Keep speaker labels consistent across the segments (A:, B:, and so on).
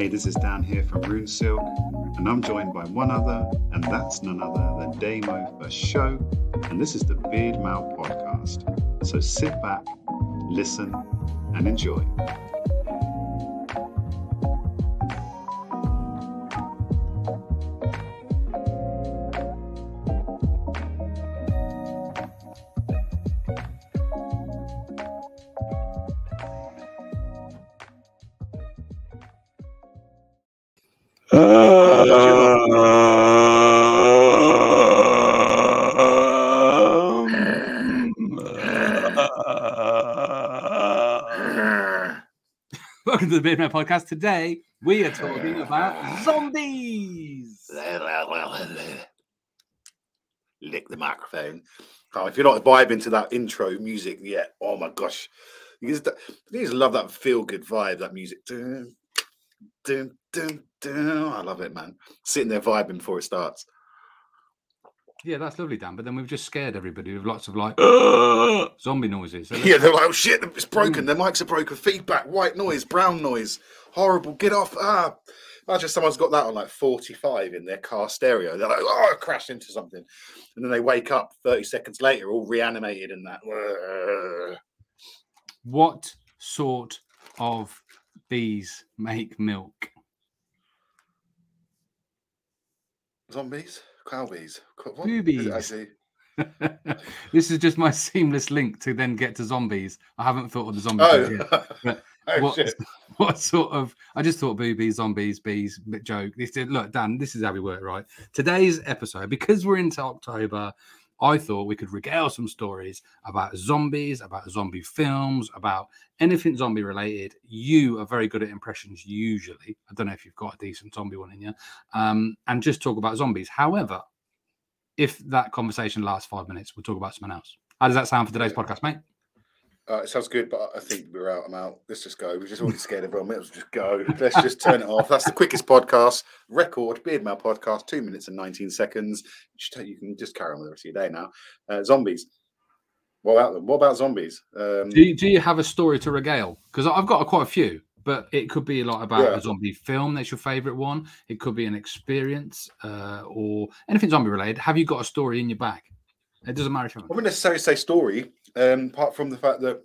A: Hey, this is Dan here from Rune Silk, and I'm joined by one other, and that's none other than Damo for show, and this is the Beard Mail podcast. So sit back, listen, and enjoy.
B: To the Beard Mail Podcast. Today we are talking about zombies.
C: Lick the microphone. Oh, if you're not vibing to that intro music yet, oh my gosh, you just, you just love that feel good vibe, that music. Dun, dun, dun. I love it, man. Sitting there vibing before it starts.
B: Yeah, that's lovely, Dan. But then we've just scared everybody with lots of like zombie noises. So
C: Yeah, they're like, oh shit, it's broken. Their mics are broken. Feedback, white noise, brown noise, horrible. Get off. Ah, imagine someone's got that on like 45 in their car stereo. They're like, oh, I crashed into something. And then they wake up 30 seconds later, all reanimated and that.
B: What sort of bees make milk?
C: Zombies? Cowbees? Co- what?
B: Boobies.
C: It actually-
B: this is just my seamless link to then get to zombies. I haven't thought of the zombies yet.
C: Oh,
B: But
C: oh
B: what,
C: shit.
B: what sort of? I just thought boobies, zombies, bees, joke. This look, Dan. This is how we work, right? Today's episode, because we're into October, I thought we could regale some stories about zombies, about zombie films, about anything zombie related. You are very good at impressions, usually. I don't know if you've got a decent zombie one in you, um, and just talk about zombies. However, if that conversation lasts five minutes, we'll talk about something else. How does that sound for today's podcast, mate?
C: Uh, it sounds good, but I think we're out. I'm out. Let's just go. We're just already scared everyone. Let's just go. Let's just turn it off. That's the quickest podcast record. Beard Mail podcast. Two minutes and 19 seconds. You can just carry on with the rest of your day now. Uh, zombies. What about them? What about zombies? Um,
B: Do you, do you have a story to regale? Because I've got quite a few, but it could be a lot about
C: Yeah.
B: a zombie film that's your favorite one. It could be an experience uh, or anything zombie related. Have you got a story in your back? It doesn't matter
C: I wouldn't necessarily say story, um, apart from the fact that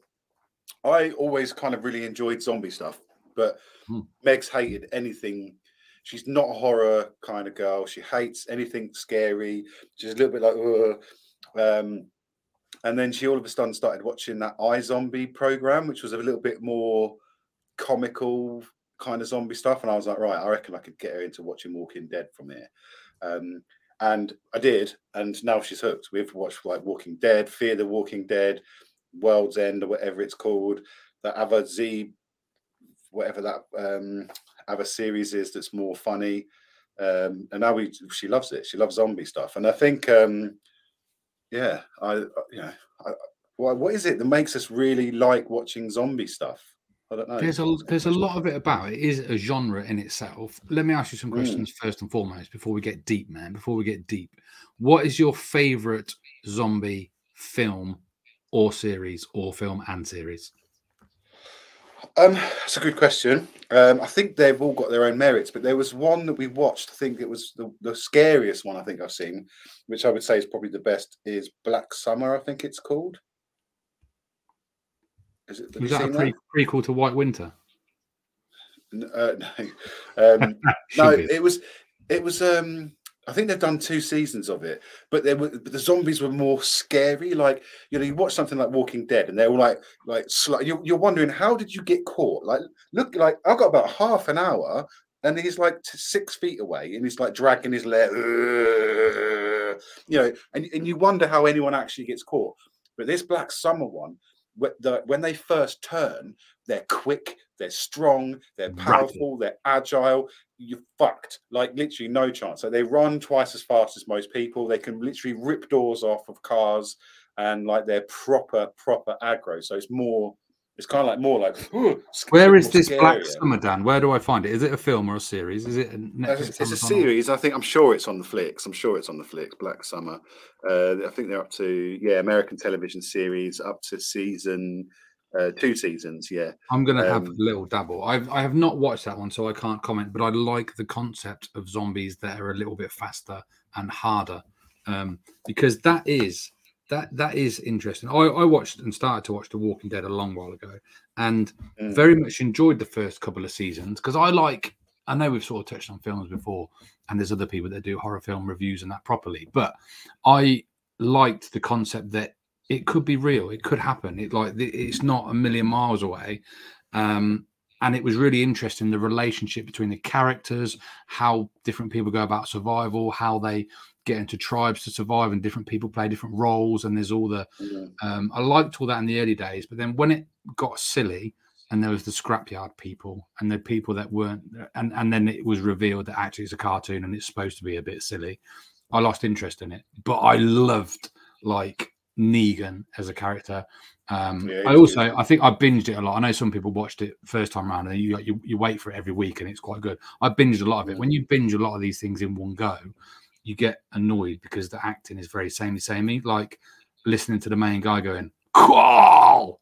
C: I always kind of really enjoyed zombie stuff, but
B: Hmm.
C: Meg's hated anything. She's not a horror kind of girl. She hates anything scary. She's a little bit like, Ugh. um, and then she all of a sudden started watching that iZombie program, which was a little bit more comical kind of zombie stuff. And I was like, right, I reckon I could get her into watching Walking Dead from here. Um, and I did, and now she's hooked. We've watched like Walking Dead, Fear the Walking Dead, World's End, or whatever it's called. The other Z, whatever that um, other series is that's more funny. Um, and now we, she loves it. She loves zombie stuff, and I think, um, yeah, I, you know, I, what is it that makes us really like watching zombie stuff? I don't know.
B: There's a there's a lot of it about it. It is a genre in itself. Let me ask you some
C: Mm.
B: questions first and foremost before we get deep, man. Before we get deep, what is your favorite zombie film or series or film and series?
C: Um, that's a good question. Um, I think they've all got their own merits, but there was one that we watched. I think it was the, the scariest one I think I've seen, which I would say is probably the best. Is Black Summer? I think it's called. Is it?
B: Was that a pre- prequel to White Winter?
C: Uh, no, um, no. It was. It was. Um, I think they've done two seasons of it, but they were but the zombies were more scary. Like you know, you watch something like Walking Dead, and they're all like like sli- you're, you're wondering how did you get caught? Like look, like I've got about half an hour, and he's like six feet away, and he's like dragging his leg, you know, and and you wonder how anyone actually gets caught. But this Black Summer one, when they first turn, they're quick, they're strong, they're powerful, they're agile. You're fucked. Like literally no chance. So they run twice as fast as most people. They can literally rip doors off of cars, and like they're proper, proper aggro. So it's more. It's kind of like more like. "Ugh," sc-
B: Where
C: more
B: this Black. Summer, Dan? Where do I find it? Is it a film or a series? Is it a
C: Uh,
B: Netflix?
C: It's, it's a series. I think I'm sure it's on the flicks. I'm sure it's on the flicks. Black Summer. Uh, I think they're up to yeah American television series up to season Uh, two seasons, yeah.
B: I'm going to have a
C: Um,
B: little dabble. I've I have not watched that one, so I can't comment. But I like the concept of zombies that are a little bit faster and harder, um, because that is that that is interesting. I, I watched and started to watch The Walking Dead a long while ago, and
C: Mm.
B: very much enjoyed the first couple of seasons because I like. I know we've sort of touched on films before, and there's other people that do horror film reviews and that properly, but I liked the concept that it could be real, it could happen. It like it's not a million miles away, um, and it was really interesting the relationship between the characters, how different people go about survival, how they get into tribes to survive, and different people play different roles. And there's all the um, I liked all that in the early days, but then when it got silly and there was the scrapyard people and the people that weren't, and, and then it was revealed that actually it's a cartoon and it's supposed to be a bit silly, I lost interest in it. But I loved like Negan as a character. Um,
C: Yeah,
B: I also,
C: good.
B: I think I binged it a lot. I know some people watched it first time around and you, you, you wait for it every week and it's quite good. I binged a lot of it.
C: Mm.
B: When you binge a lot of these things in one go, you get annoyed because the acting is very samey, samey. Like listening to the main guy going, call,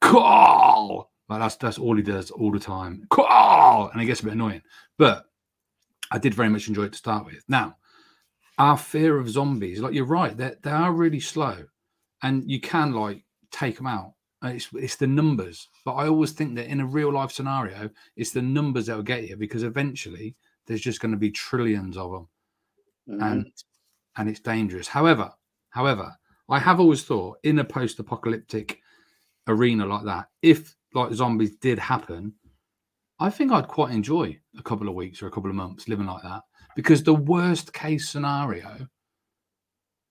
B: call. Like that's that's all he does all the time. Call, and it gets a bit annoying. But I did very much enjoy it to start with. Now, our fear of zombies, like you're right, they they are really slow, and you can like take them out. It's it's the numbers, but I always think that in a real life scenario, it's the numbers that will get you because eventually there's just going to be trillions of them
C: Mhm.
B: and and it's dangerous. However, however, I have always thought in a post-apocalyptic arena like that, if like zombies did happen, I think I'd quite enjoy a couple of weeks or a couple of months living like that because the worst case scenario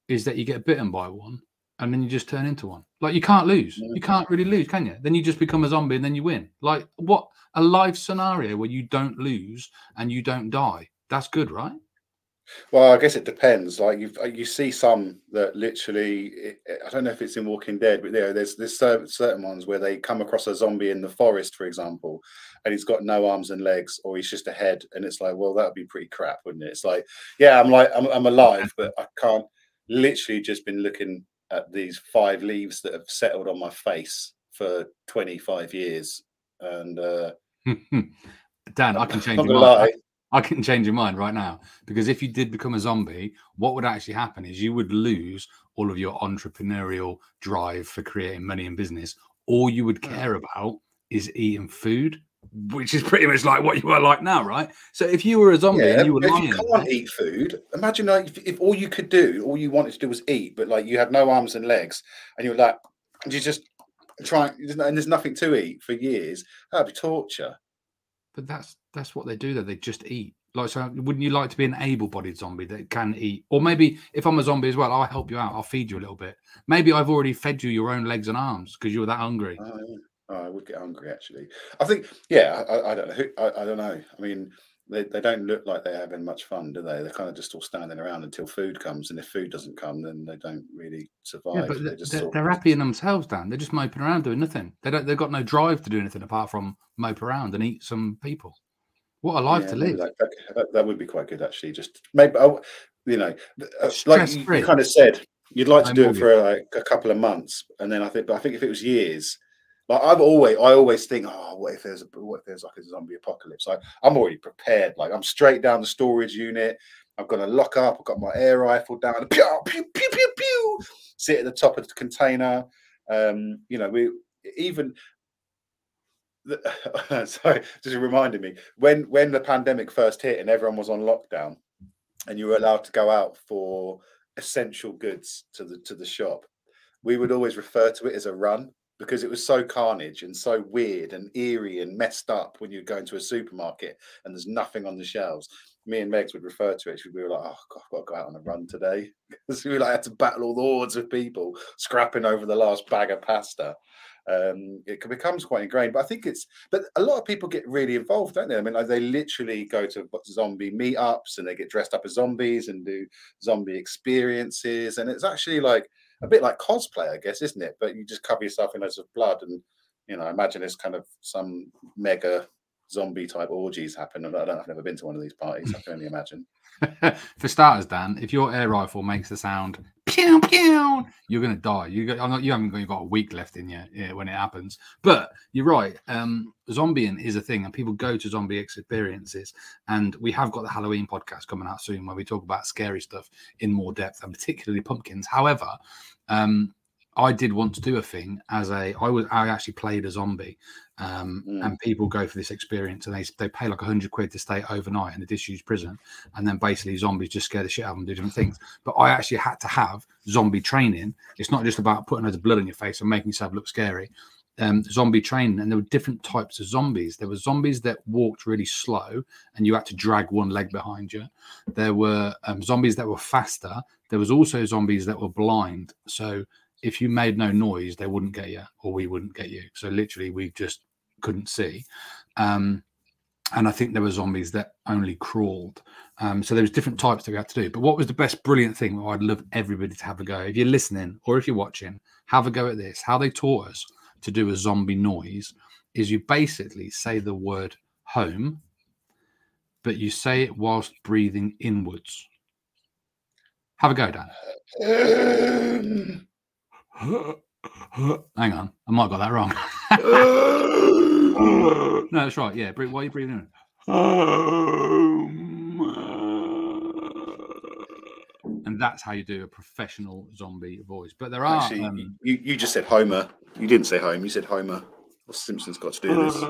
B: is that you get bitten by one and then you just turn into one. Like you can't lose.
C: Yeah.
B: You can't really lose, can you? Then you just become a zombie and then you win. Like what a life scenario where you don't lose and you don't die. That's good, right?
C: Well, I guess it depends. Like you, uh, you see some that literally, it, I don't know if it's in Walking Dead, but there, there's there's certain ones where they come across a zombie in the forest, for example, and he's got no arms and legs, or he's just a head, and it's like, well, that would be pretty crap, wouldn't it? It's like, yeah, I'm like, I'm, I'm alive, but I can't. Literally, just been looking at these five leaves that have settled on my face for 25 years, and uh,
B: Dan, I can change your mind. I can change your mind right now because if you did become a zombie, what would actually happen is you would lose all of your entrepreneurial drive for creating money and business. All you would
C: Hmm.
B: care about is eating food, which is pretty much like what you are like now, right? So if you were a zombie
C: Yeah,
B: and you were
C: if
B: lying,
C: you can't eat food, imagine like if, if all you could do, all you wanted to do was eat, but like you had no arms and legs, and you're like, and you just try, and there's nothing to eat for years. That'd be torture.
B: but that's that's what they do. Though they just eat. Like, so wouldn't you like to be an able-bodied zombie that can eat? Or maybe if I'm a zombie as well, I'll help you out. I'll feed you a little bit. Maybe I've already fed you your own legs and arms because you were that hungry.
C: Oh, yeah. Oh, I would get hungry actually. I think, yeah, I, I don't know. who- I, I don't know. I mean, they, they don't look like they're having much fun, do they? They're kind of just all standing around until food comes, and if food doesn't come, then they don't really survive.
B: Yeah, but
C: They
B: they're, they're,
C: sort
B: they're happy in themselves, Dan. They're just moping around doing nothing. They don't. They've got no drive to do anything apart from mope around and eat some people. What a life
C: Yeah,
B: to live!
C: That, that, that- would be quite good, actually. Just maybe, oh, you know, uh, like you,
B: Stress-free.
C: you kind of said, you'd like to
B: No
C: do it for like a couple of months, and then I think, but I think if it was years, like I've always, I always think, oh, what if there's a, what if there's like a zombie apocalypse? Like I'm already prepared. Like I'm straight down the storage unit. I'm gonna lock up. I've got my air rifle down. Pew pew pew pew pew. Sit at the top of the container. Um, you know, we even sorry, just reminded me when when the pandemic first hit and everyone was on lockdown, and you were allowed to go out for essential goods to the to the shop. We would always refer to it as a run because it was so carnage and so weird and eerie and messed up when you go into a supermarket and there's nothing on the shelves. Me and Megs would refer to it. We were like, "Oh God, I've got to go out on a run today," because we like had to battle all the hordes of people scrapping over the last bag of pasta um, it becomes quite ingrained. But I think it's, but a lot of people get really involved, don't they? I mean, like they literally go to zombie meetups and they get dressed up as zombies and do zombie experiences, and it's actually like a bit like cosplay, I guess, isn't it? But you just cover yourself in loads of blood, and you know, imagine it's kind of some mega zombie type orgies happen. I don't, I've never been to one of these parties. I can only imagine.
B: For starters, Dan, if your air rifle makes the sound pew pew, you're gonna die. You not, you haven't got, got a week left in you yeah, when it happens. But you're right. Um, zombieing is a thing, and people go to zombie experiences. And we have got the Halloween podcast coming out soon, where we talk about scary stuff in more depth, and particularly pumpkins. However, um, I did want to do a thing as a I was I actually played a zombie, um,
C: Mm.
B: and people go for this experience and they they pay like a hundred quid to stay overnight in a disused prison, and then basically zombies just scare the shit out of them, do different things. But I actually had to have zombie training. It's not just about putting loads of blood on your face and making yourself look scary. Um, zombie training, and there were different types of zombies. There were zombies that walked really slow, and you had to drag one leg behind you. There were um, zombies that were faster. There was also zombies that were blind. So if you made no noise, they wouldn't get you, or we wouldn't get you. So literally, we just couldn't see. Um, and I think there were zombies that only crawled. Um, so there was different types that we had to do. But what was the best brilliant thing? Well, I'd love everybody to have a go. If you're listening or if you're watching, have a go at this. How they taught us to do a zombie noise is you basically say the word home, but you say it whilst breathing inwards. Have a go, Dan. Hang on, I might have got that wrong. no, that's right. Yeah, why are you breathing in? And that's how you do a professional zombie voice. But there are.
C: Actually,
B: um,
C: you, you just said Homer. You didn't say home. You said Homer. What's Simpsons got to do with this?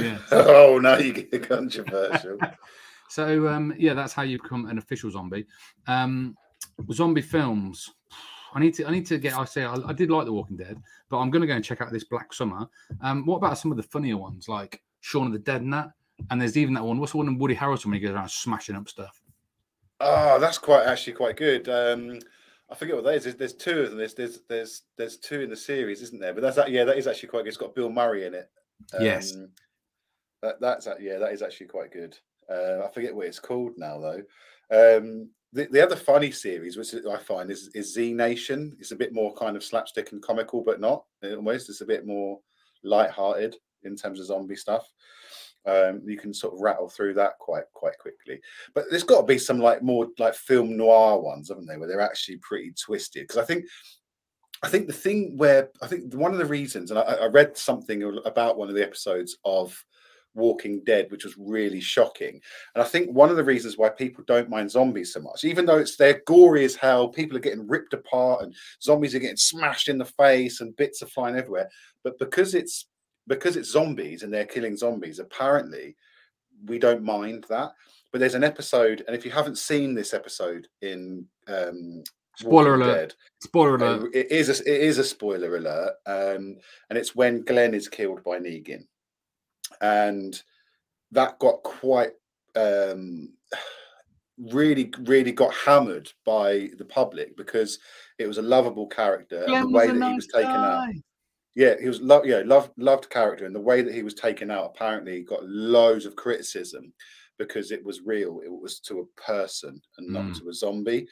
B: Yeah.
C: Oh, now you get controversial.
B: so um, yeah, that's how you become an official zombie. Um, zombie films. I need to. I need to get. I say I, I did like The Walking Dead, but I'm going to go and check out this Black Summer. Um, what about some of the funnier ones like Shaun of the Dead and that? And there's even that one. What's the one in Woody Harrelson when he goes around smashing up stuff?
C: Oh, that's quite actually quite good. Um, I forget what that is. There's, there's two of them. There's, there's there's there's two in the series, isn't there? But that's that. Yeah, that is actually quite good. It's got Bill Murray in it.
B: Yes.
C: Um, That, that's yeah, that is actually quite good. Uh, I forget what it's called now though. Um, the, the other funny series, which I find is, is Z Nation. It's a bit more kind of slapstick and comical, but not almost. It's a bit more light-hearted in terms of zombie stuff. Um, you can sort of rattle through that quite quite quickly. But there's got to be some like more like film noir ones, haven't they, where they're actually pretty twisted? Because I think I think the thing where I think one of the reasons, and I, I read something about one of the episodes of Walking Dead, which was really shocking. And I think one of the reasons why people don't mind zombies so much, even though it's they're gory as hell, people are getting ripped apart and zombies are getting smashed in the face and bits are flying everywhere. But because it's because it's zombies and they're killing zombies, apparently we don't mind that. But there's an episode, and if you haven't seen this episode in um,
B: Spoiler alert.
C: Dead,
B: Spoiler
C: uh,
B: alert.
C: it is a, it is a spoiler alert, um, and it's when Glenn is killed by Negan, and that got quite um, really really got hammered by the public because it was a lovable character and the way that he was taken out. Yeah, he was lo- yeah loved loved character, and the way that he was taken out apparently got loads of criticism because it was real. It was to a person and not
B: Mm.
C: to a zombie.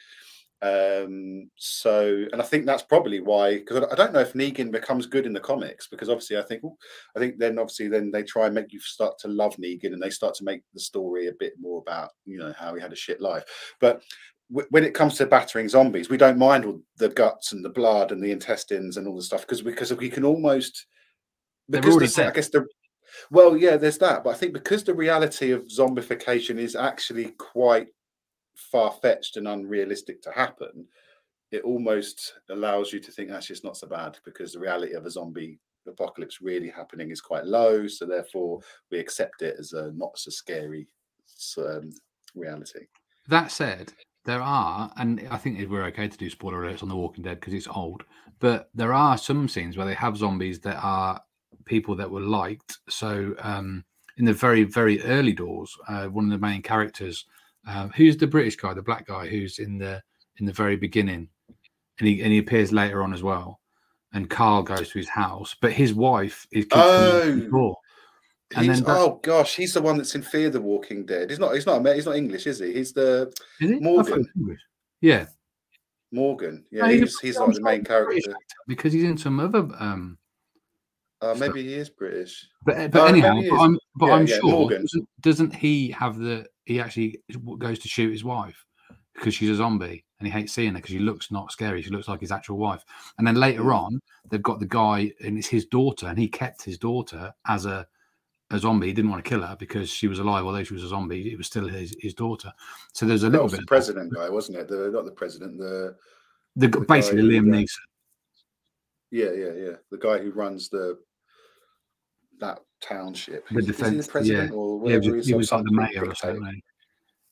C: Um, so, and I think that's probably why, because I don't know if Negan becomes good in the comics, because obviously I think, I think then obviously then they try and make you start to love Negan, and they start to make the story a bit more about you know how he had a shit life. But w- when it comes to battering zombies, we don't mind all the guts and the blood and the intestines and all the stuff because because we can almost because the, I guess the well, yeah, there's that, but I think because the reality of zombification is actually quite far fetched and unrealistic to happen, it almost allows you to think actually it's not so bad because the reality of a zombie apocalypse really happening is quite low. So therefore, we accept it as a not so scary um, reality.
B: That said, there are, and I think we're okay to do spoiler alerts on The Walking Dead because it's old, but there are some scenes where they have zombies that are people that were liked. So um, in the very, very early doors, uh, one of the main characters, uh, who's the British guy, the black guy, who's in the in the very beginning, and he and he appears later on as well. And Carl goes to his house, but his wife is keeps coming to the
C: Oh.
B: And
C: He's-
B: then
C: oh gosh, he's the one that's in Fear the Walking Dead. He's not. He's not. He's not English, is he? He's the
B: Is thought
C: Morgan.
B: it was English. Yeah,
C: Morgan. Yeah,
B: No, he's a-
C: he's, he's like the main character.
B: because he's in some other um
C: Uh, maybe he is British.
B: But but
C: Oh,
B: anyhow, but. I'm but
C: Yeah,
B: I'm
C: yeah,
B: sure doesn't, doesn't he have the he actually goes to shoot his wife because she's a zombie and he hates seeing her because she looks not scary. She looks like his actual wife. And then later
C: Mm.
B: on, they've got the guy and it's his daughter, and he kept his daughter as a a zombie. He didn't want to kill her because she was alive, although she was a zombie. It was still his his daughter. So there's a
C: That
B: little bit
C: the president guy, wasn't it? The not the president. The
B: The,
C: the
B: basically Liam
C: uh,
B: Neeson.
C: yeah, yeah, yeah. The guy who runs the that township.
B: The
C: Is- is he
B: defense,
C: the president or whatever
B: he
C: he
B: was, he was like the mayor or something.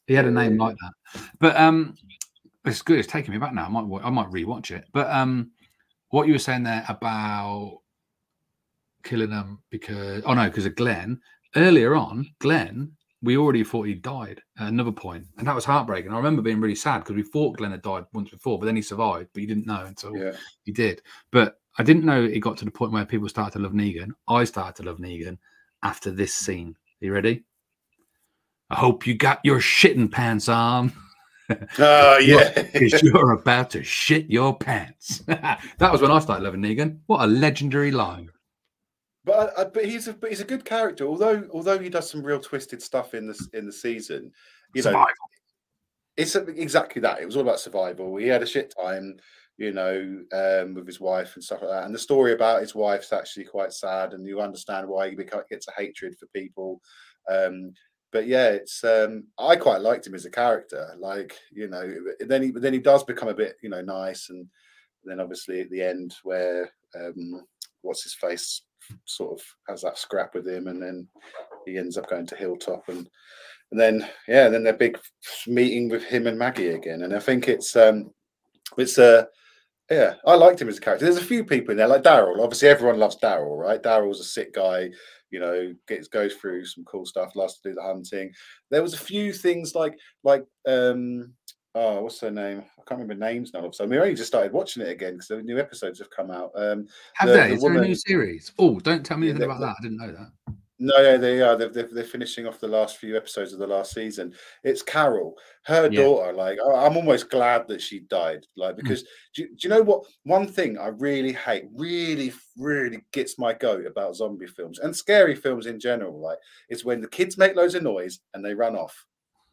B: He had a name
C: yeah,
B: like that. But um, it's good. It's taking me back now. I might I might rewatch it. But um, what you were saying there about killing them because oh no, because of Glenn earlier on, Glenn. We already thought he died at another point, and that was heartbreaking. I remember being really sad because we thought Glenn had died once before, but then he survived, but you didn't know until
C: Yeah.
B: he did. But I didn't know it got to the point where people started to love Negan. I started to love Negan after this scene. Are you ready? I hope you got your shitting pants on
C: Oh yeah.
B: because you're about to shit your pants. that was when I started loving Negan. What a legendary line.
C: But I, I, but he's a but he's a good character. Although although he does some real twisted stuff in this in the season, you know,
B: Survival.
C: it's a- exactly that. It was all about survival. He had a shit time, you know, um, with his wife and stuff like that. And the story about his wife's actually quite sad, and you understand why he gets a hatred for people. Um, but yeah, it's um, I quite liked him as a character. Like you know, then he then he does become a bit you know nice, and then obviously at the end where um, what's his face sort of has that scrap with him, and then he ends up going to Hilltop and and then yeah, then their big meeting with him and Maggie again. And I think it's um it's uh yeah, I liked him as a character. There's a few people in there, like Daryl. Obviously, everyone loves Daryl, right? Daryl's a sick guy, you know, gets goes through some cool stuff, loves to do the hunting. There was a few things like like um oh what's her name? I can't remember names now. So we only just started watching it again because the new episodes have come out. Um
B: Have
C: the-
B: they?
C: the
B: Is there a new series? Oh, don't tell me anything
C: the-
B: about that. I didn't know that.
C: No, yeah, they are. They're, they're, they're finishing off the last few episodes of the last season. It's Carol, her
B: Yeah.
C: daughter. Like, I'm almost glad that she died. Like, hmm. because do, you- do you know what? One thing I really hate, really, really gets my goat about zombie films and scary films in general. Like, is when the kids make loads of noise and they run off.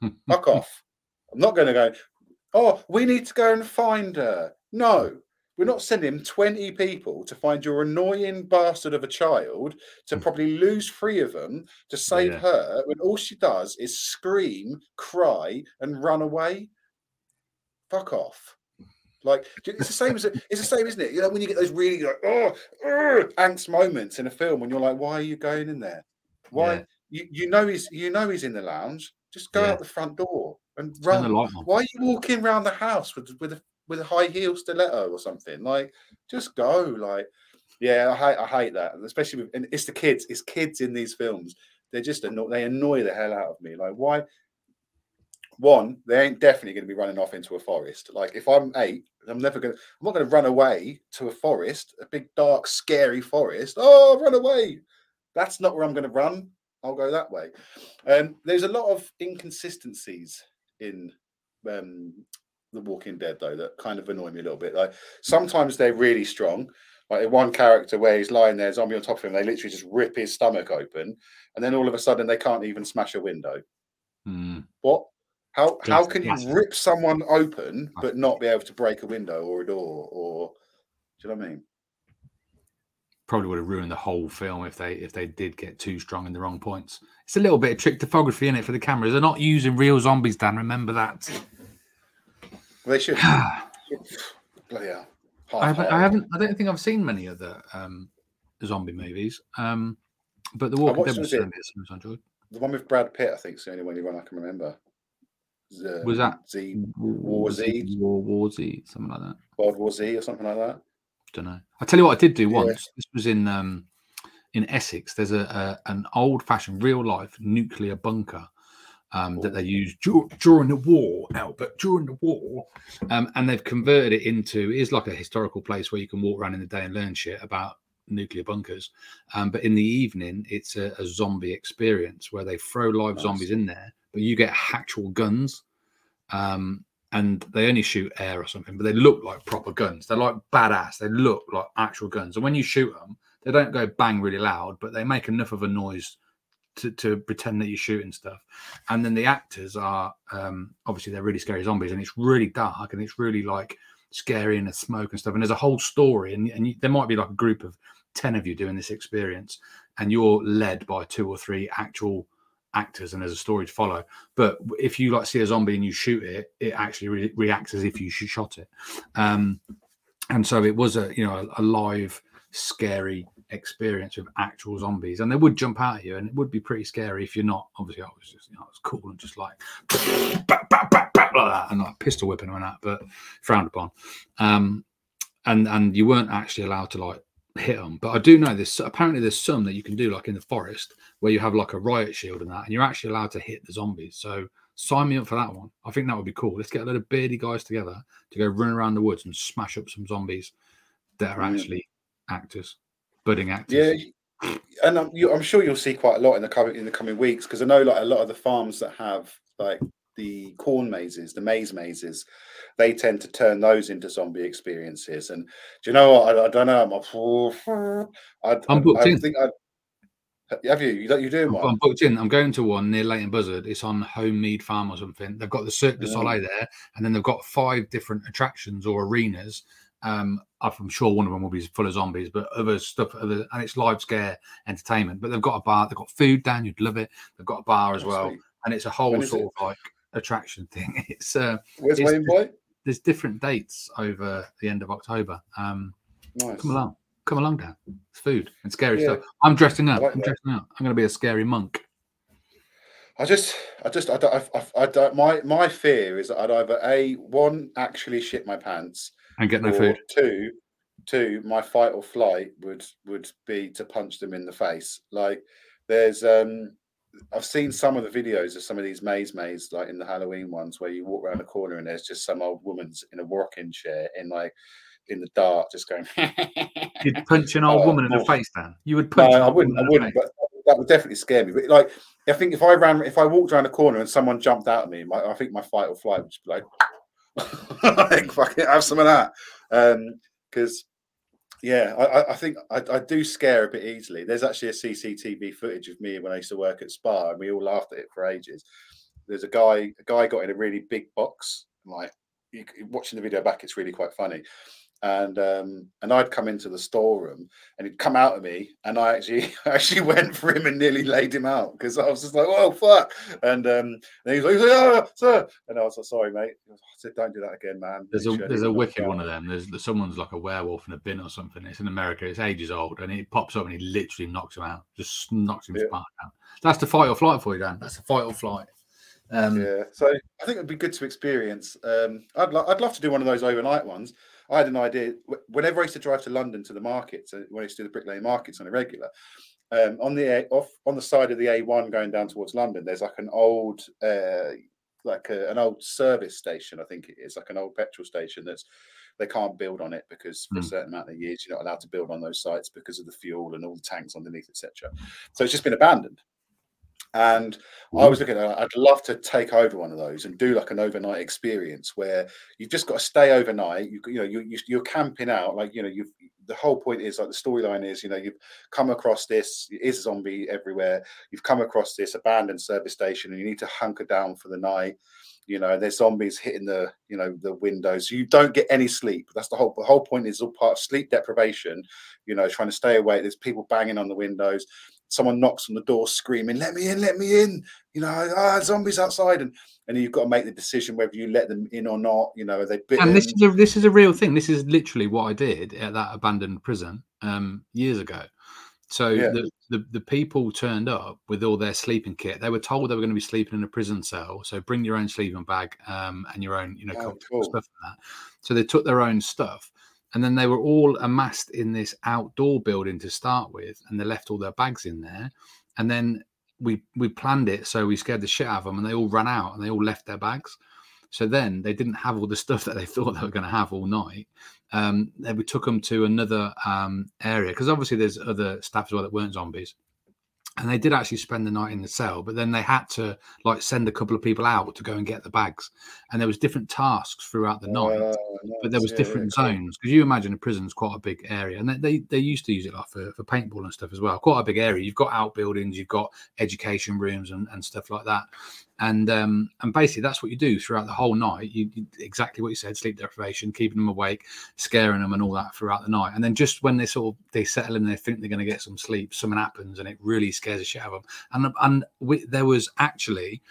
C: Fuck off. I'm not going to go. Oh, we need to go and find her. No, we're not sending 20 people to find your annoying bastard of a child to
B: Mm.
C: probably lose three of them to save
B: Yeah.
C: her when all she does is scream, cry, and run away. Fuck off. Like it's the same as it's the same, isn't it? You know, when you get those really like oh ugh, angst moments in a film when you're like, why are you going in there? Why
B: Yeah.
C: you, you know he's you know he's in the lounge. Just go
B: Yeah.
C: out the front door and run. Why are you walking around the house with with a with a high heel stiletto or something? Like, just go. Like, yeah, I hate I hate that, especially with and it's the kids. It's kids in these films. They're just anno- they annoy the hell out of me. Like, why? One, they ain't definitely going to be running off into a forest. Like, if I'm eight, I'm never going. to I'm not going to run away to a forest, a big dark, scary forest. Oh, run away! That's not where I'm going to run. I'll go that way. Um, there's a lot of inconsistencies in um, the Walking Dead, though, that kind of annoy me a little bit. Like sometimes they're really strong. Like in one character where he's lying there, zombie on top of him, they literally just rip his stomach open, and then all of a sudden they can't even smash a window.
B: Hmm.
C: What? How how can you rip someone open but not be able to break a window or a door? Or do you know what I mean?
B: probably would have ruined the whole film if they if they did get too strong in the wrong points. It's a little bit of trick photography in it for the cameras. They're not using real zombies, Dan. Remember that.
C: They should.
B: I
C: Bloody hell.
B: haven't, I haven't. I don't think I've seen many other um, zombie movies. Um, but the Walking Dead was certainly I enjoyed.
C: The one with Brad Pitt, I think, is the only one I can remember. Z-
B: Was that-
C: Z
B: War
C: Z?
B: War, War Z, something like that.
C: World War Z or something like that?
B: Don't know. I tell you what, I did do
C: Yeah.
B: once. This was in um, in Essex. There's a, a an old fashioned, real life nuclear bunker um, that they used dur- during the war, Albert, during the war, um, and they've converted it into it is like a historical place where you can walk around in the day and learn shit about nuclear bunkers. Um, but in the evening, it's a, a zombie experience where they throw live
C: Nice.
B: zombies in there, but you get actual guns. Um, and they only shoot air or something, but they look like proper guns. They're like badass. They look like actual guns. And when you shoot them, they don't go bang really loud, but they make enough of a noise to, to pretend that you're shooting stuff. And then the actors are um, obviously they're really scary zombies, and it's really dark and it's really like scary and the smoke and stuff. And there's a whole story, and, and you, there might be like a group of 10 of you doing this experience, and you're led by two or three actual actors and there's a story to follow but if you like see a zombie and you shoot it it actually re- reacts as if you shot it um and so it was a you know a, a live scary experience with actual zombies and they would jump out at you and it would be pretty scary if you're not obviously i was just you know i was cool and just like like that and like pistol whipping and that but frowned upon. Um and and you weren't actually allowed to like hit them but i do know this apparently there's some that you can do like in the forest where you have like a riot shield and that and you're actually allowed to hit the zombies so sign me up for that one. I think that would be cool. Let's get a lot of beardy guys together to go run around the woods and smash up some zombies that are actually actors budding actors
C: Yeah, and I'm, you, I'm sure you'll see quite a lot in the coming in the coming weeks because I know like a lot of the farms that have like the corn mazes, the maize mazes, they tend to turn those into zombie experiences. And do you know what? I, I don't know. I'm, a, I,
B: I'm booked
C: I
B: in.
C: think I have you. You you doing
B: I'm,
C: one?
B: I'm booked in. I'm going to one near Leighton Buzzard. It's on Home Mead Farm or something. They've got the Cirque du. Soleil there, and then they've got five different attractions or arenas. Um, I'm sure one of them will be full of zombies, but other stuff, other, and it's live scare entertainment. But they've got a bar. They've got food down. You'd love it. They've got a bar as
C: Oh,
B: well,
C: sweet.
B: and it's a whole sort
C: it?
B: of like attraction thing. It's uh,
C: Where's
B: it's
C: my invite?
B: there's different dates over the end of October. Um,
C: Nice.
B: come along, come along, Dan. It's food and scary
C: Yeah.
B: stuff. I'm dressing up.
C: Like
B: I'm
C: that.
B: dressing up. I'm going to be a scary monk.
C: I just, I just, I don't, I, I, I don't. My my fear is that I'd either a one actually shit my pants,
B: And get no
C: or
B: food.
C: two, two, my fight or flight would would be to punch them in the face. Like there's um I've seen some of the videos of some of these maze maze, like in the Halloween ones, where you walk around the corner and there's just some old woman's in a rocking chair in like in the dark, just going.
B: You'd punch an old
C: Oh,
B: woman in the
C: oh.
B: face, Dan. You would punch. an
C: I wouldn't. I
B: woman in the
C: wouldn't. But that would definitely scare me. But like, I think if I ran, if I walked around a corner and someone jumped out at me, my, I think my fight or flight would just be like, like fucking have some of that. Um, because, yeah, I, I- think I, I do scare a bit easily. There's actually a CCTV footage of me when I used to work at Spar, and we all laughed at it for ages. There's a guy, a guy got in a really big box. Like, you, watching the video back, it's really quite funny and um and I'd come into the storeroom and he'd come out at me and I actually actually went for him and nearly laid him out because I was just like oh fuck and um and he was like, he was like oh sir and I was like sorry mate I said don't do that again man
B: There's a
C: Literally, I
B: there's a wicked
C: you
B: one of them. There's, someone's like a werewolf in a bin or something. It's in America. It's ages old, and he pops up and he literally knocks him out. Just knocks him
C: Yeah.
B: out. That's the fight or flight for you, Dan. That's the fight or flight. Um,
C: yeah so I think it'd be good to experience um I'd lo- I'd love to do one of those overnight ones I had an idea whenever I used to drive to London to the markets uh, when I used to do the Brick Lane markets on a regular um, on the A- off on the side of the A1 going down towards London, there's like an old uh, like a, an old service station. I think it is like an old petrol station that's they can't build on it because for a
B: Hmm.
C: certain amount of years you're not allowed to build on those sites because of the fuel and all the tanks underneath, etc. So it's just been abandoned. And I mm-hmm. was looking at, I'd love to take over one of those and do like an overnight experience where you've just got to stay overnight. You, you know, you, you, you're camping out, like, you know, you've, the whole point is like the storyline is, you know, you've come across this, it is a zombie everywhere. You've come across this abandoned service station and you need to hunker down for the night. You know, there's zombies hitting the, you know, the windows. You don't get any sleep. That's the whole, the whole point is all part of sleep deprivation, you know, trying to stay awake. There's people banging on the windows someone knocks on the door screaming, "Let me in! Let me in!" You know, ah, zombies outside, and and you've got to make the decision whether you let them in or not. You know, are they bitten?
B: And this is a this is a real thing. This is literally what I did at that abandoned prison um, years ago. So
C: Yeah.
B: the, the the people turned up with all their sleeping kit. They were told they were going to be sleeping in a prison cell. So bring your own sleeping bag um, and your own, you know,
C: Oh, cool.
B: stuff that. So they took their own stuff, and then they were all amassed in this outdoor building to start with, and they left all their bags in there, and then we we planned it so we scared the shit out of them, and they all ran out and they all left their bags. So then they didn't have all the stuff that they thought they were going to have all night. Um, then we took them to another um, area because obviously there's other staff as well that weren't zombies. And they did actually spend the night in the cell but then they had to like send a couple of people out to go and get the bags. And there was different tasks throughout the night
C: Uh,
B: but there was
C: yeah,
B: different
C: yeah,
B: zones. Because you imagine a prison's quite a big area and they, they they used to use it like for, for paintball and stuff as well. Quite a big area. You've got outbuildings you've got education rooms and, and stuff like that and um and basically that's what you do throughout the whole night. You, you exactly what you said sleep deprivation keeping them awake scaring them and all that throughout the night. And then just when they sort of they settle in they think they're going to get some sleep something happens and it really scares the shit out of them and and we, there was actually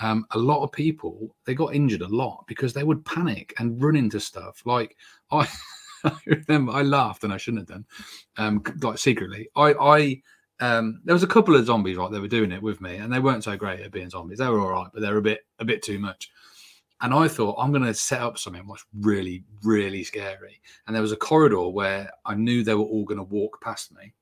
B: um, a lot of people they got injured a lot because they would panic and run into stuff. Like i I remember I laughed and I shouldn't have done, um, like secretly. I, I, um, there was a couple of zombies right. They were doing it with me, and they weren't so great at being zombies. They were all right, but they're a bit, a bit too much. And I thought I'm going to set up something what's really, really scary. And there was a corridor where I knew they were all going to walk past me,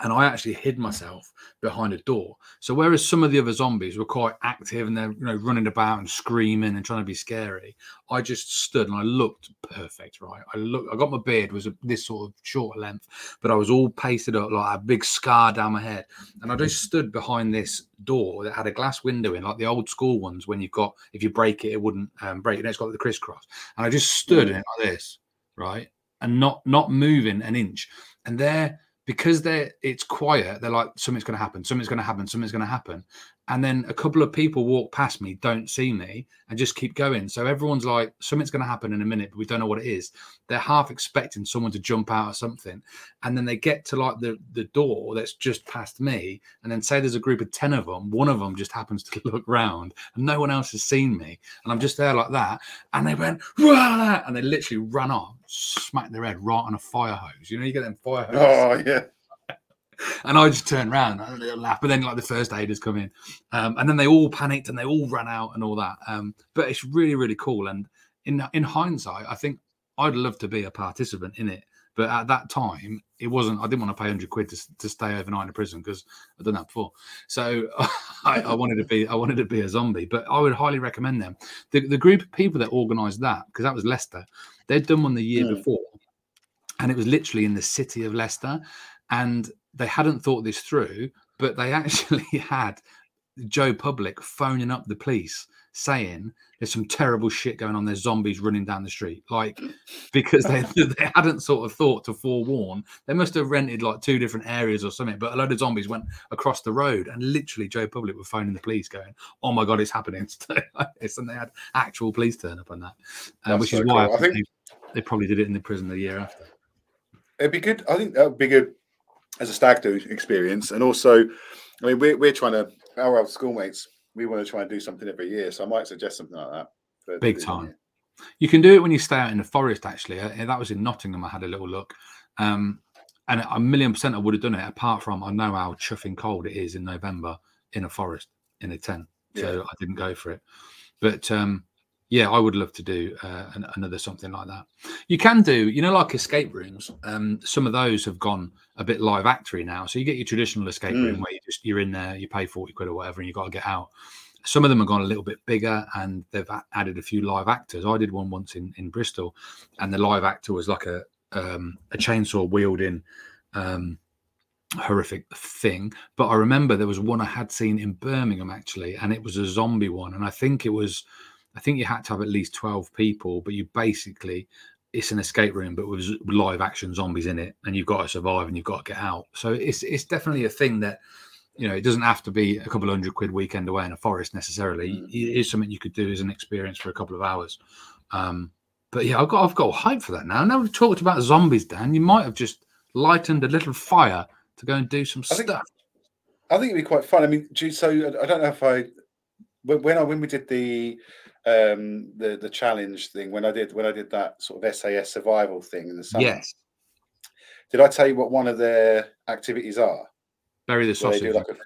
B: and I actually hid myself behind a door. So whereas some of the other zombies were quite active and they're you know running about and screaming and trying to be scary, I just stood and I looked perfect. Right, I look, I got my beard was a, this sort of short length, but I was all pasted up like a big scar down my head, and I just stood behind this door that had a glass window in, like the old school ones. When you've got if you break it, it wouldn't um, break. And it's got the crisscross, and I just stood in it like this, right, and not not moving an inch, and there because they're it's quiet they're like something's going to happen something's going to happen something's going to happen and then a couple of people walk past me don't see me and just keep going so everyone's like something's going to happen in a minute but we don't know what it is they're half expecting someone to jump out or something and then they get to like the the door that's just past me and then say there's a group of 10 of them one of them just happens to look round and no one else has seen me and i'm just there like that and they went Wah! and they literally ran off smacked their head right on a fire hose you know you get them fire hoses
C: Oh yeah.
B: And I just turned around and a little laugh. But then, like the first aiders come in, um, and then they all panicked and they all ran out and all that. Um, but it's really, really cool. And in in hindsight, I think I'd love to be a participant in it. But at that time, it wasn't. I didn't want to pay hundred quid to, to stay overnight in prison because I've done that before. So I, I wanted to be. I wanted to be a zombie. But I would highly recommend them. The, the group of people that organised that because that was Leicester. They'd done one the year
C: Hmm.
B: before, and it was literally in the city of Leicester, and they hadn't thought this through, but they actually had Joe Public phoning up the police saying there's some terrible shit going on. There's zombies running down the street, like because they they hadn't sort of thought to forewarn. They must have rented like two different areas or something, but a load of zombies went across the road, and literally Joe Public were phoning the police, going, "Oh my god, it's happening!" and they had actual police turn up on that, uh, which
C: so
B: is why
C: cool.
B: I
C: I
B: think
C: think-
B: they, they probably did it in the prison the year after.
C: It'd be good. I think that would be good as a stag do experience, and also, I mean, we're we're trying to our old schoolmates. We want to try and do something every year, so I might suggest something like that. for
B: Big time.
C: year.
B: You can do it when you stay out in the forest. Actually, Uh, that was in Nottingham. I had a little look, um, and a million percent I would have done it. Apart from I know how chuffing cold it is in November in a forest in a tent, so I didn't go for it. But um, yeah, I would love to do uh, an, another something like that. You can do, you know, like escape rooms. Um, some of those have gone a bit live actory now. So you get your traditional escape room
C: Mm.
B: where you just you're in there, you pay forty quid or whatever, and you got to get out. Some of them have gone a little bit bigger, and they've added a few live actors. I did one once in in Bristol, and the live actor was like a um, a chainsaw wielding. Um, horrific thing but i remember there was one i had seen in birmingham actually and it was a zombie one and i think it was i think you had to have at least 12 people but you basically it's an escape room but with live action zombies in it and you've got to survive and you've got to get out. So it's it's definitely a thing that you know it doesn't have to be a couple hundred quid weekend away in a forest necessarily.
C: Mm.
B: it is something you could do as an experience for a couple of hours. Um but yeah i've got i've got hype for that now. Now we've talked about zombies dan you might have just lightened a little fire to go and do some
C: I think-
B: stuff.
C: I think it'd be quite fun. I mean, do so I don't know if I when I when we did the um the the challenge thing when I did when I did that sort of SAS survival thing in the summer.
B: yes
C: Did I tell you what one of their activities are?
B: bury the
C: Where
B: sausage
C: they do like a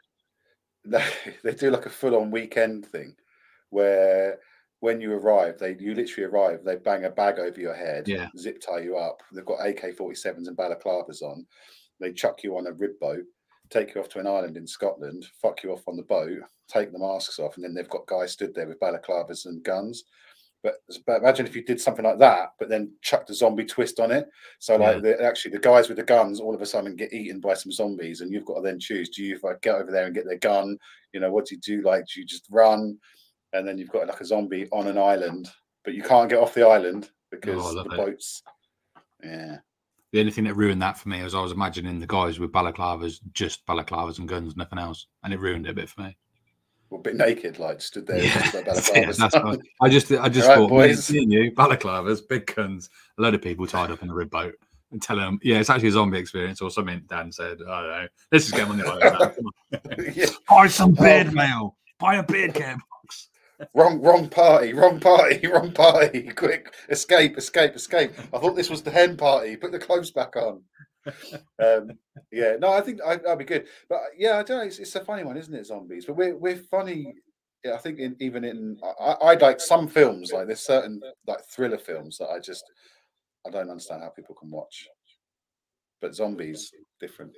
C: they, they do like a full on weekend thing where when you arrive, they you literally arrive, they bang a bag over your head,
B: Yeah.
C: zip tie you up. They've got AK 47s and balaclavas on. They chuck you on a rib boat, take you off to an island in Scotland, fuck you off on the boat, take the masks off, and then they've got guys stood there with balaclavas and guns. But, but imagine if you did something like that, but then chucked a zombie twist on it. So like
B: Yeah.
C: the, actually the guys with the guns all of a sudden get eaten by some zombies, and you've got to then choose: do you like, get over there and get their gun? You know, what do you do? Like, do you just run? And then you've got like a zombie on an island, but you can't get off the island because
B: Oh,
C: the
B: it.
C: boats. Yeah,
B: The only thing that ruined that for me was I was imagining the guys with balaclavas, just balaclavas and guns, nothing else, and it ruined it a bit for me.
C: A bit naked, like stood there.
B: Yeah,
C: with their
B: that's,
C: balaclavas
B: that's right. I just, I just
C: right,
B: thought,
C: boys.
B: and you, balaclavas, big guns, a load of people tied up in a rib boat, and tell them, yeah, it's actually a zombie experience or something. Dan said, I don't know, let's just get on the island. now. Come on.
C: yeah,
B: Buy some
C: beard
B: beard mail. Buy a beard care box.
C: wrong, wrong party, wrong party, wrong party. Quick, escape, escape, escape. I thought this was the hen party. Put the clothes back on. Um, yeah, no, I think I, that'd be good. But uh, yeah, I don't know. It's, it's a funny one, isn't it? Zombies, but we're we're funny. Yeah, I think in, even in I, I like some films like there's certain like thriller films that I just I don't understand how people can watch. But zombies different.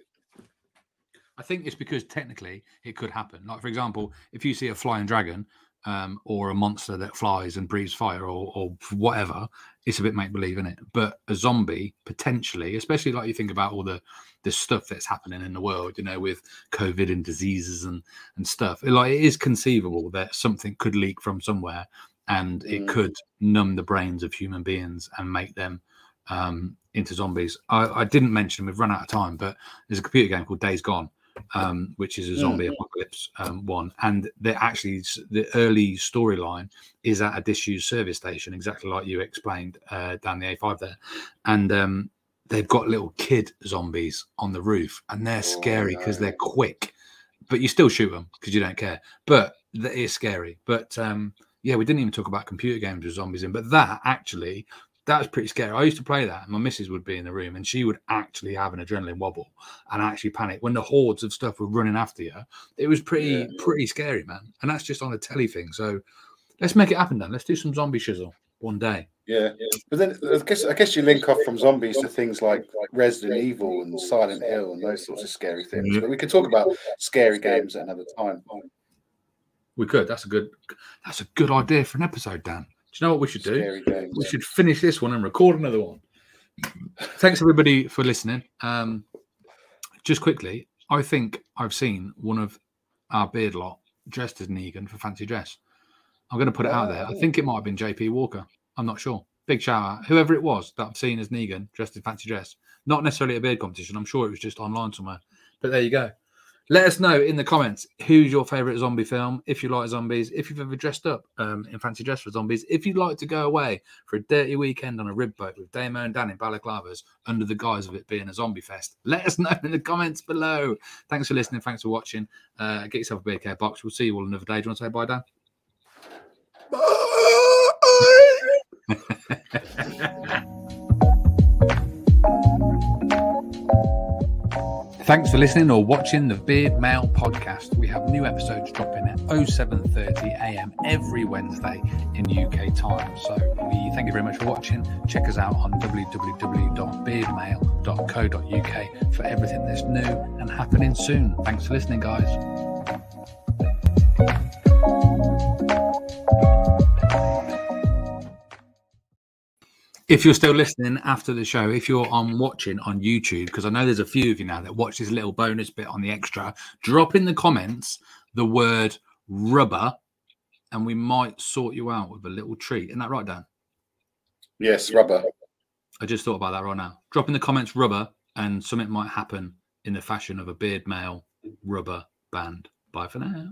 B: I think it's because technically it could happen. Like, for example, if you see a flying dragon um, or a monster that flies and breathes fire or, or whatever, it's a bit make believe in it. But a zombie, potentially, especially like you think about all the the stuff that's happening in the world, you know, with COVID and diseases and and stuff. Like it is conceivable that something could leak from somewhere and it
C: Mm.
B: could numb the brains of human beings and make them um, into zombies. I, I didn't mention we've run out of time, but there's a computer game called Days Gone, um, which is a zombie apocalypse um, one, and they actually the early storyline is at a disused service station, exactly like you explained uh, down the A5 there, and um, they've got little kid zombies on the roof, and they're
C: Oh,
B: scary because
C: no.
B: they're quick, but you still shoot them because you don't care. But it is scary. But um, yeah, we didn't even talk about computer games with zombies in, but that actually that was pretty scary. I used to play that, and my missus would be in the room, and she would actually have an adrenaline wobble and actually panic when the hordes of stuff were running after you. It was pretty
C: Yeah.
B: pretty scary, man. And that's just on a telly thing. So let's make it happen, then. Let's do some zombie shizzle one day.
C: Yeah, but then I guess I guess you link off from zombies to things like Resident Evil and Silent Hill and those sorts of scary things.
B: Yeah.
C: But we could talk about scary games at another time.
B: We could. That's a good. That's a good idea for an episode, Dan. Do you know what we should do?
C: Scary games.
B: we should finish this one and record another one. Thanks everybody for listening. Um, just quickly, I think I've seen one of our beard lot dressed as Negan for fancy dress. I'm going to put it out there. I
C: Oh.
B: think it might have been JP Walker. I'm not sure. Big shout out, whoever it was that I've seen as Negan dressed in fancy dress. Not necessarily a beard competition. I'm sure it was just online somewhere. But there you go. Let us know in the comments who's your favorite zombie film. If you like zombies, if you've ever dressed up um, in fancy dress for zombies, if you'd like to go away for a dirty weekend on a rib boat with Damo and Dan in balaclavas under the guise of it being a zombie fest, let us know in the comments below. Thanks for listening. Thanks for watching. Uh, get yourself a beer care box. We'll see you all another day. Do you want to say bye, Dan? Thanks for listening or watching the Beard Mail podcast. We have new episodes dropping at 07:30 a.m. every Wednesday in UK time. So we thank you very much for watching. Check us out on www.beardmail.co.uk for everything that's new and happening soon. Thanks for listening, guys. If you're still listening after the show, if you're on watching on YouTube, because I know there's a few of you now that watch this little bonus bit on the extra, drop in the comments the word rubber and we might sort you out with a little treat. Isn't that right, Dan?
C: Yes, rubber.
B: I just thought about that right now. Drop in the comments rubber and something might happen in the fashion of a beard mail rubber band. Bye for now.